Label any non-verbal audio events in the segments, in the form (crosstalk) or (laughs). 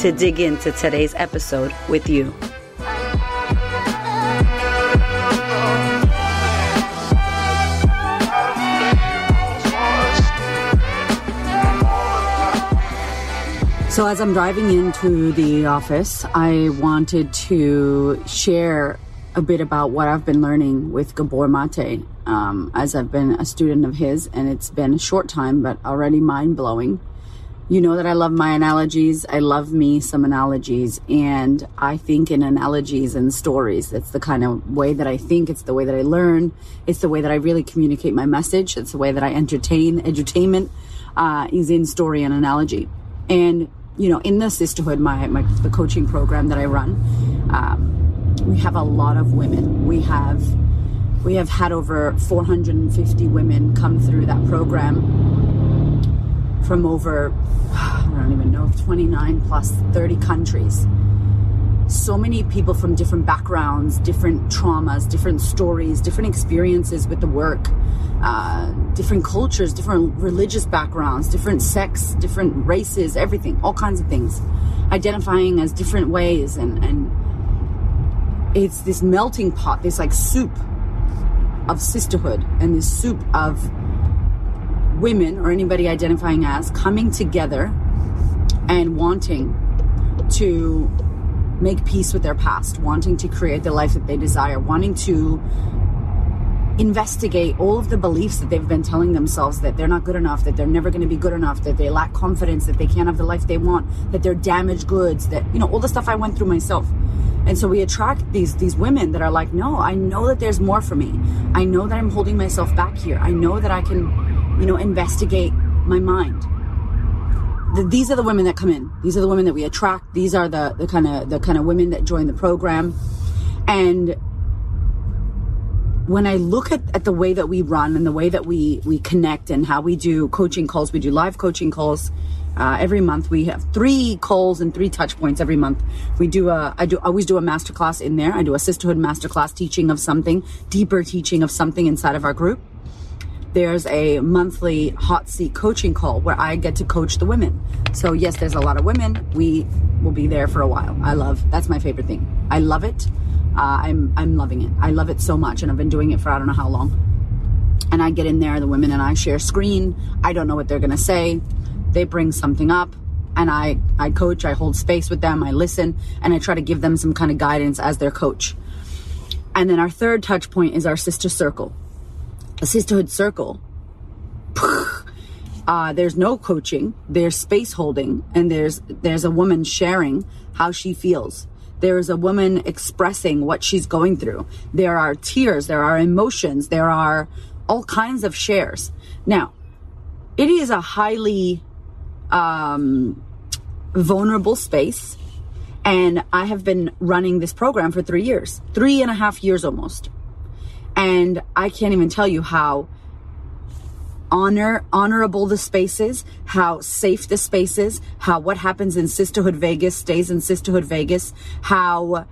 to dig into today's episode with you. So, as I'm driving into the office, I wanted to share a bit about what I've been learning with Gabor Mate, um, as I've been a student of his, and it's been a short time, but already mind blowing. You know that I love my analogies. I love me some analogies, and I think in analogies and stories. It's the kind of way that I think. It's the way that I learn. It's the way that I really communicate my message. It's the way that I entertain. Edutainment uh, is in story and analogy, and you know, in the sistahood, my, my the coaching program that I run, um, we have a lot of women. We have we have had over 450 women come through that program from over I don't even know 29 plus 30 countries so many people from different backgrounds, different traumas, different stories, different experiences with the work, uh, different cultures, different religious backgrounds, different sex, different races, everything, all kinds of things, identifying as different ways. And, and it's this melting pot, this like soup of sisterhood and this soup of women or anybody identifying as coming together and wanting to make peace with their past, wanting to create the life that they desire, wanting to investigate all of the beliefs that they've been telling themselves that they're not good enough, that they're never going to be good enough, that they lack confidence, that they can't have the life they want, that they're damaged goods, that you know all the stuff I went through myself. And so we attract these these women that are like, "No, I know that there's more for me. I know that I'm holding myself back here. I know that I can, you know, investigate my mind." the, these are the women that come in. These are the women that we attract. These are the the kind of the kind of women that join the program. And when I look at, at the way that we run and the way that we we connect and how we do coaching calls, we do live coaching calls uh, every month. We have three calls and three touch points every month. We do a I do always do a masterclass in there. I do a sistahood masterclass teaching of something, deeper teaching of something inside of our group there's a monthly hot seat coaching call where I get to coach the women. So yes, there's a lot of women. We will be there for a while. I love that's my favorite thing. I love it. Uh, I'm I'm loving it. I love it so much, and I've been doing it for I don't know how long. And I get in there, the women and I share screen. I don't know what they're gonna say. They bring something up, and I I coach. I hold space with them. I listen, and I try to give them some kind of guidance as their coach. And then our third touch point is our sister circle a sisterhood circle. (laughs) Uh, there's no coaching. There's space holding, and there's there's a woman sharing how she feels. There is a woman expressing what she's going through. There are tears. There are emotions. There are all kinds of shares. Now, it is a highly um, vulnerable space, and I have been running this program for three years, three and a half years almost. And I can't even tell you how honor honorable the space is, how safe the space is, how what happens in Sistahood Vegas stays in Sistahood Vegas, how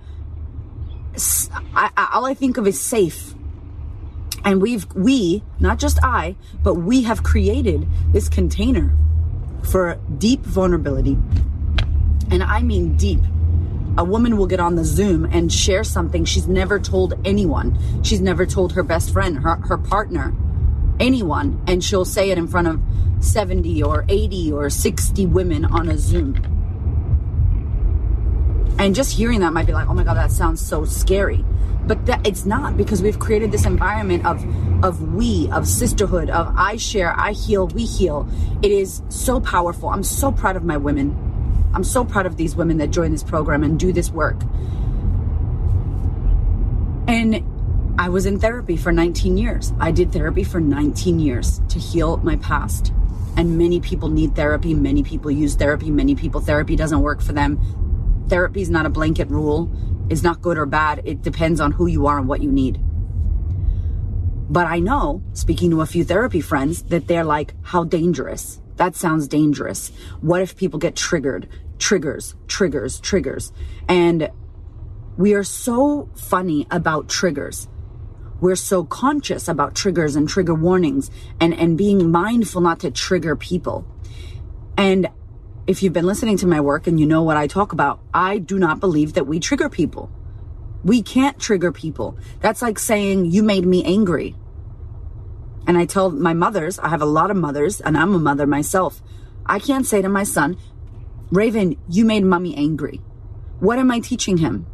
I, all I think of is safe. And we've we, not just I, but we have created this container for deep vulnerability. And I mean deep a woman will get on the Zoom and share something she's never told anyone. She's never told her best friend, her, her partner, anyone. And she'll say it in front of 70 or 80 or 60 women on a Zoom. And just hearing that might be like, oh my God, that sounds so scary. But that it's not because we've created this environment of of we, of sisterhood, of I share, I heal, we heal. It is so powerful. I'm so proud of my women I'm so proud of these women that join this program and do this work. And I was in therapy for 19 years. I did therapy for 19 years to heal my past. And many people need therapy. Many people use therapy. Many people, therapy doesn't work for them. therapy is not a blanket rule, it's not good or bad. It depends on who you are and what you need. But I know, speaking to a few therapy friends, that they're like, how dangerous. That sounds dangerous. What if people get triggered? Triggers, triggers, triggers. And we are so funny about triggers. We're so conscious about triggers and trigger warnings and, and being mindful not to trigger people. And if you've been listening to my work and you know what I talk about, I do not believe that we trigger people. We can't trigger people. That's like saying, you made me angry. And I tell my mothers, I have a lot of mothers, and I'm a mother myself. I can't say to my son, Raven, you made mommy angry. What am I teaching him?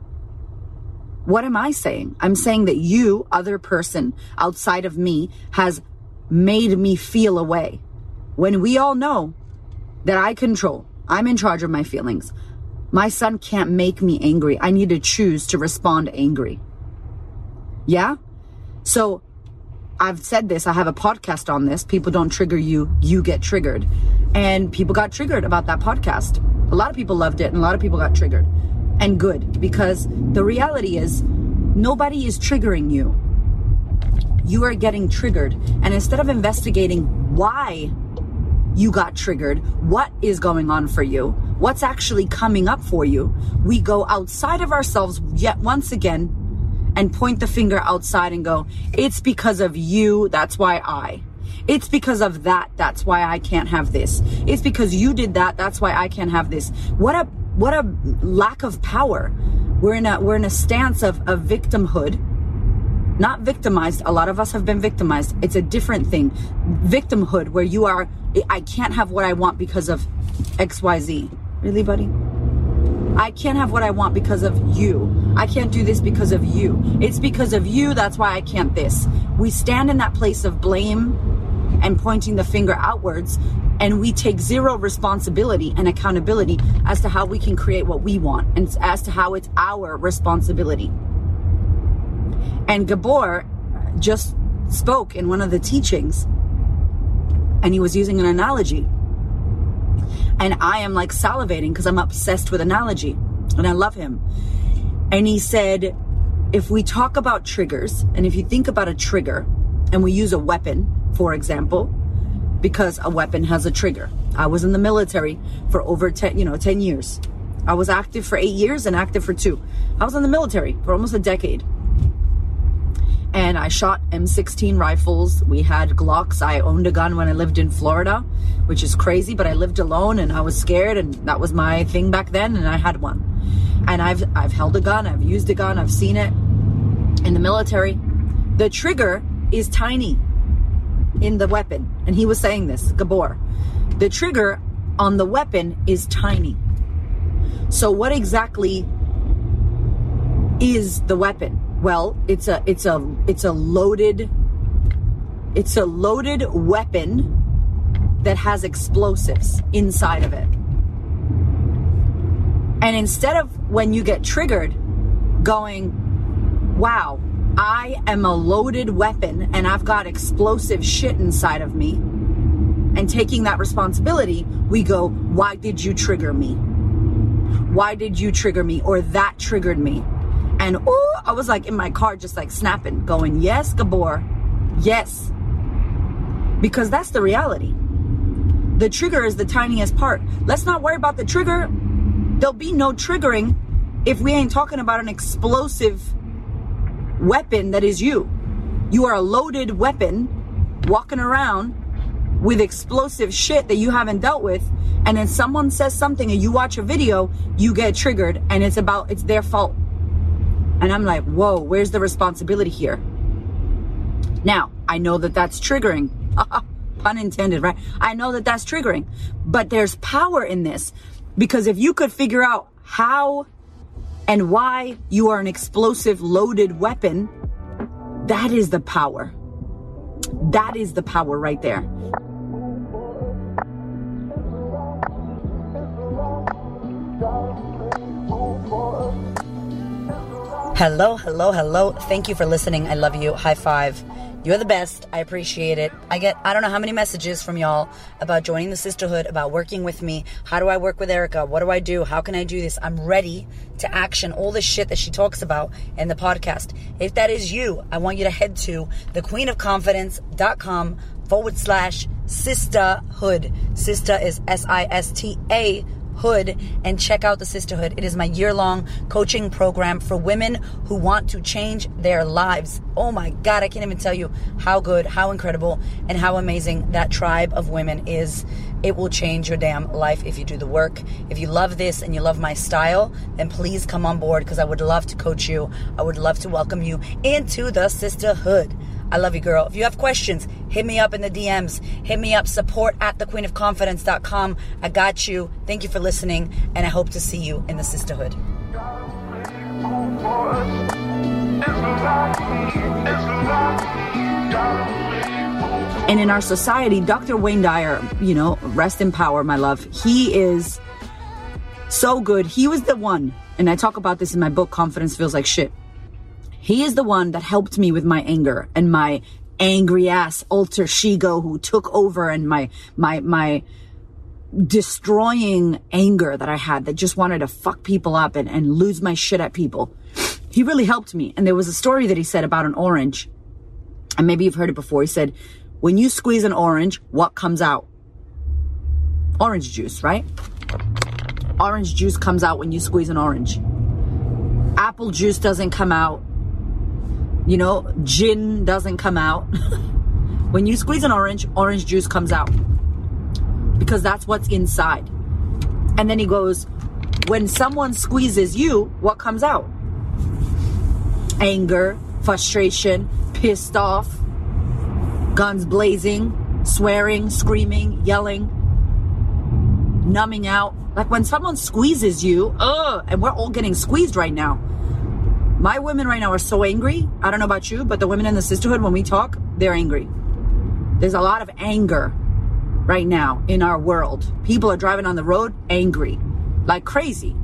What am I saying? I'm saying that you, other person outside of me, has made me feel a way. When we all know that I control, I'm in charge of my feelings. My son can't make me angry. I need to choose to respond angry. Yeah? So I've said this, I have a podcast on this. People don't trigger you, you get triggered. And people got triggered about that podcast. A lot of people loved it and a lot of people got triggered. And good, because the reality is nobody is triggering you. You are getting triggered. And instead of investigating why you got triggered, what is going on for you, what's actually coming up for you, we go outside of ourselves yet once again and point the finger outside and go, it's because of you, that's why I. It's because of that, that's why I can't have this. It's because you did that, that's why I can't have this. What a what a lack of power. We're in a we're in a stance of, of victimhood not victimized. A lot of us have been victimized. It's a different thing. Victimhood, where you are, I can't have what I want because of XYZ. Really, buddy? I can't have what I want because of you. I can't do this because of you. It's because of you, that's why I can't this. We stand in that place of blame and pointing the finger outwards, and we take zero responsibility and accountability as to how we can create what we want and as to how it's our responsibility. And Gabor just spoke in one of the teachings, and he was using an analogy. And I am like salivating because I'm obsessed with analogy, and I love him. And he said, if we talk about triggers, and if you think about a trigger, and we use a weapon, for example, because a weapon has a trigger. I was in the military for over 10, you know, 10 years. I was active for eight years and active for two. I was in the military for almost a decade and I shot M16 rifles. We had Glocks. I owned a gun when I lived in Florida, which is crazy, but I lived alone and I was scared and that was my thing back then and I had one. And I've I've held a gun, I've used a gun, I've seen it in the military. The trigger is tiny in the weapon. And he was saying this, Gabor. The trigger on the weapon is tiny. So what exactly is the weapon? Well, it's a it's a it's a loaded it's a loaded weapon that has explosives inside of it. And instead of when you get triggered going, "Wow, I am a loaded weapon and I've got explosive shit inside of me." And taking that responsibility, we go, "Why did you trigger me?" Why did you trigger me or that triggered me? And oh, I was like in my car, just like snapping, going, Yes, Gabor, yes. Because that's the reality. The trigger is the tiniest part. Let's not worry about the trigger. There'll be no triggering if we ain't talking about an explosive weapon that is you. You are a loaded weapon walking around with explosive shit that you haven't dealt with and then someone says something and you watch a video you get triggered and it's about it's their fault and I'm like, whoa, where's the responsibility here? Now, I know that that's triggering. (laughs) Pun intended, right? I know that that's triggering. But there's power in this because if you could figure out how and why you are an explosive loaded weapon, that is the power. That is the power right there. Hello, hello, hello. Thank you for listening. I love you. High five. You're the best. I appreciate it. I get, I don't know how many messages from y'all about joining the sistahood, about working with me. How do I work with Erika? What do I do? How can I do this? I'm ready to action all the shit that she talks about in the podcast. If that is you, I want you to head to thequeenofconfidence.com forward slash sistahood. Sister is S I S T A Hood and check out the Sistahood. It is my year long coaching program for women who want to change their lives. Oh my God, I can't even tell you how good, how incredible, and how amazing that tribe of women is. It will change your damn life if you do the work. If you love this and you love my style, then please come on board because I would love to coach you. I would love to welcome you into the Sistahood. I love you, girl. If you have questions, hit me up in the DMs. Hit me up, support at thequeenofconfidence.com. I got you. Thank you for listening, and I hope to see you in the sistahood. And in our society, Dr. Wayne Dyer, you know, rest in power, my love. He is so good. He was the one, and I talk about this in my book, Confidence Feels Like Shit. He is the one that helped me with my anger and my angry ass alter ego who took over and my, my, my destroying anger that I had that just wanted to fuck people up and, and lose my shit at people. He really helped me. And there was a story that he said about an orange. And maybe you've heard it before. He said, when you squeeze an orange, what comes out? Orange juice, right? Orange juice comes out when you squeeze an orange. Apple juice doesn't come out you know, gin doesn't come out. (laughs) when you squeeze an orange, orange juice comes out because that's what's inside. And then he goes, when someone squeezes you, what comes out? Anger, frustration, pissed off, guns blazing, swearing, screaming, yelling, numbing out. Like when someone squeezes you, ugh, and we're all getting squeezed right now my women right now are so angry. I don't know about you, but the women in the sistahood, when we talk, they're angry. There's a lot of anger right now in our world. People are driving on the road angry, like crazy,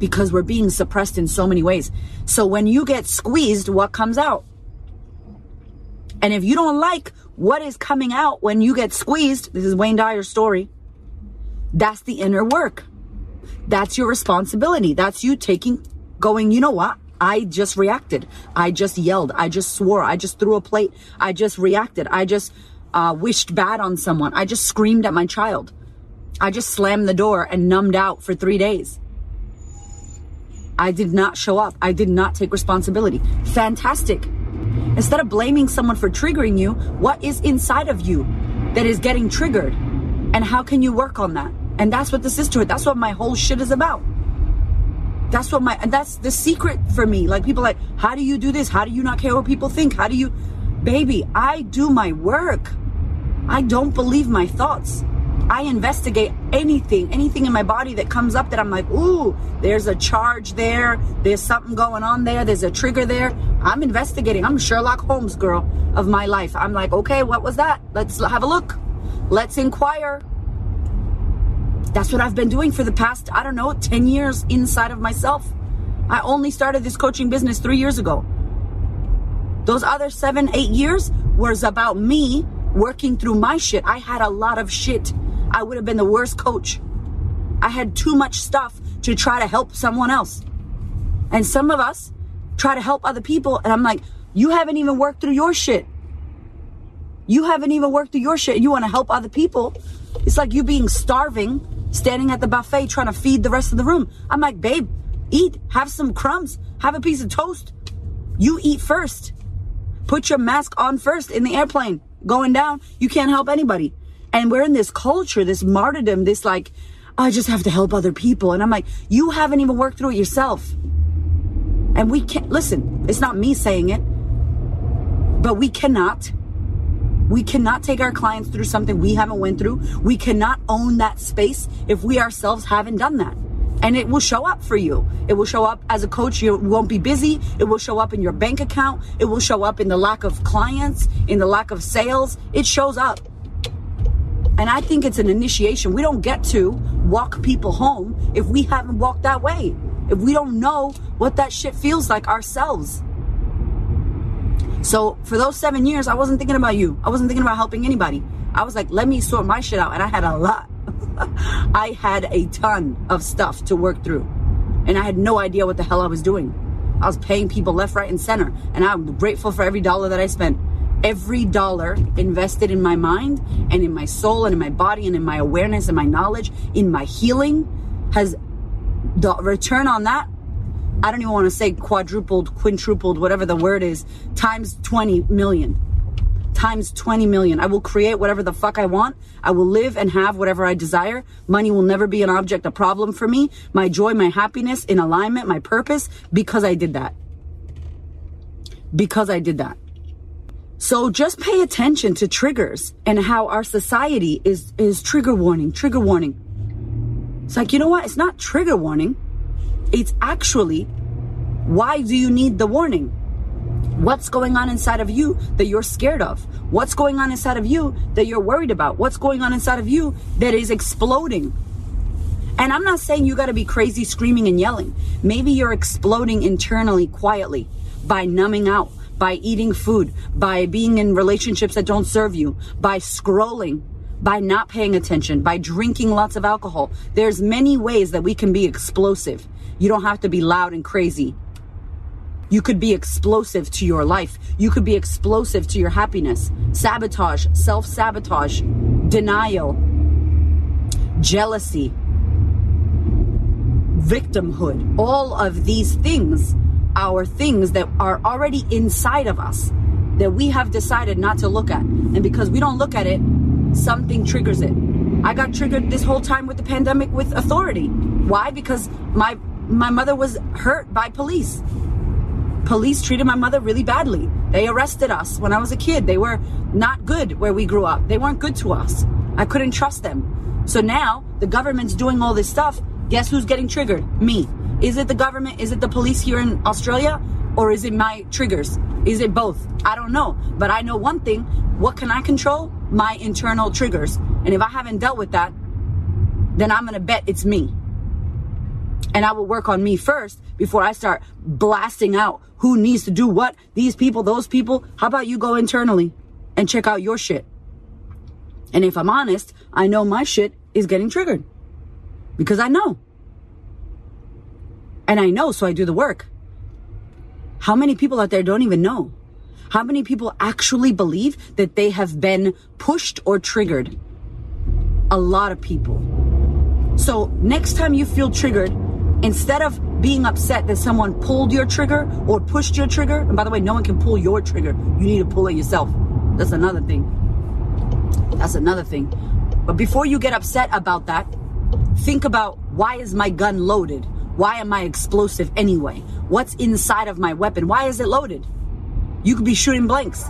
because we're being suppressed in so many ways. So when you get squeezed, what comes out? And if you don't like what is coming out when you get squeezed, this is Wayne Dyer's story, that's the inner work. That's your responsibility. That's you taking going, you know what? I just reacted. I just yelled. I just swore. I just threw a plate. I just reacted. I just uh, wished bad on someone. I just screamed at my child. I just slammed the door and numbed out for three days. I did not show up. I did not take responsibility. Fantastic. Instead of blaming someone for triggering you, what is inside of you that is getting triggered? And how can you work on that? And that's what the sistahood, that's what my whole shit is about. That's what my and that's the secret for me. Like people like, how do you do this? How do you not care what people think? How do you baby, I do my work. I don't believe my thoughts. I investigate anything, anything in my body that comes up that I'm like, ooh, there's a charge there, there's something going on there, there's a trigger there. I'm investigating. I'm Sherlock Holmes girl of my life. I'm like, okay, what was that? Let's have a look. Let's inquire. That's what I've been doing for the past, I don't know, 10 years inside of myself. I only started this coaching business three years ago. Those other seven, eight years was about me working through my shit. I had a lot of shit. I would have been the worst coach. I had too much stuff to try to help someone else. And some of us try to help other people, and I'm like, you haven't even worked through your shit. You haven't even worked through your shit. You want to help other people. It's like you being starving standing at the buffet trying to feed the rest of the room. I'm like, babe, eat, have some crumbs, have a piece of toast. You eat first. Put your mask on first in the airplane going down. You can't help anybody. And we're in this culture, this martyrdom, this like, I just have to help other people. And I'm like, you haven't even worked through it yourself. And we can't, listen, it's not me saying it, but we cannot we cannot take our clients through something we haven't went through. We cannot own that space if we ourselves haven't done that. And it will show up for you. It will show up as a coach. You won't be busy. It will show up in your bank account. It will show up in the lack of clients, in the lack of sales. It shows up. And I think it's an initiation. We don't get to walk people home if we haven't walked that way. If we don't know what that shit feels like ourselves. So for those seven years, I wasn't thinking about you. I wasn't thinking about helping anybody. I was like, let me sort my shit out. And I had a lot. (laughs) I had a ton of stuff to work through. And I had no idea what the hell I was doing. I was paying people left, right, and center. And I'm grateful for every dollar that I spent. Every dollar invested in my mind and in my soul and in my body and in my awareness and my knowledge, in my healing has the return on that I don't even want to say quadrupled, quintupled, whatever the word is, times 20 million. Times 20 million. I will create whatever the fuck I want. I will live and have whatever I desire. Money will never be an object, a problem for me. My joy, my happiness, in alignment, my purpose, because I did that. Because I did that. So just pay attention to triggers and how our society is, is trigger warning, trigger warning. It's like, you know what? It's not trigger warning. It's actually, why do you need the warning? What's going on inside of you that you're scared of? What's going on inside of you that you're worried about? What's going on inside of you that is exploding? And I'm not saying you got to be crazy screaming and yelling. Maybe you're exploding internally quietly by numbing out, by eating food, by being in relationships that don't serve you, by scrolling, by not paying attention, by drinking lots of alcohol. There's many ways that we can be explosive. You don't have to be loud and crazy. You could be explosive to your life. You could be explosive to your happiness. Sabotage, self sabotage, denial, jealousy, victimhood. All of these things are things that are already inside of us that we have decided not to look at. And because we don't look at it, something triggers it. I got triggered this whole time with the pandemic with authority. Why? Because my my mother was hurt by police. Police treated my mother really badly. They arrested us when I was a kid. They were not good where we grew up. They weren't good to us. I couldn't trust them. So now the government's doing all this stuff. Guess who's getting triggered? Me. Is it the government? Is it the police here in Australia? Or is it my triggers? Is it both? I don't know. But I know one thing. What can I control? My internal triggers. And if I haven't dealt with that, then I'm going to bet it's me. And I will work on me first before I start blasting out who needs to do what, these people, those people. How about you go internally and check out your shit? And if I'm honest, I know my shit is getting triggered because I know. And I know, so I do the work. How many people out there don't even know? How many people actually believe that they have been pushed or triggered? A lot of people. So next time you feel triggered, Instead of being upset that someone pulled your trigger or pushed your trigger, and by the way, no one can pull your trigger. You need to pull it yourself. That's another thing. That's another thing. But before you get upset about that, think about why is my gun loaded? Why am I explosive anyway? What's inside of my weapon? Why is it loaded? You could be shooting blanks.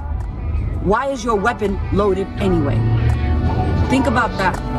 Why is your weapon loaded anyway? Think about that.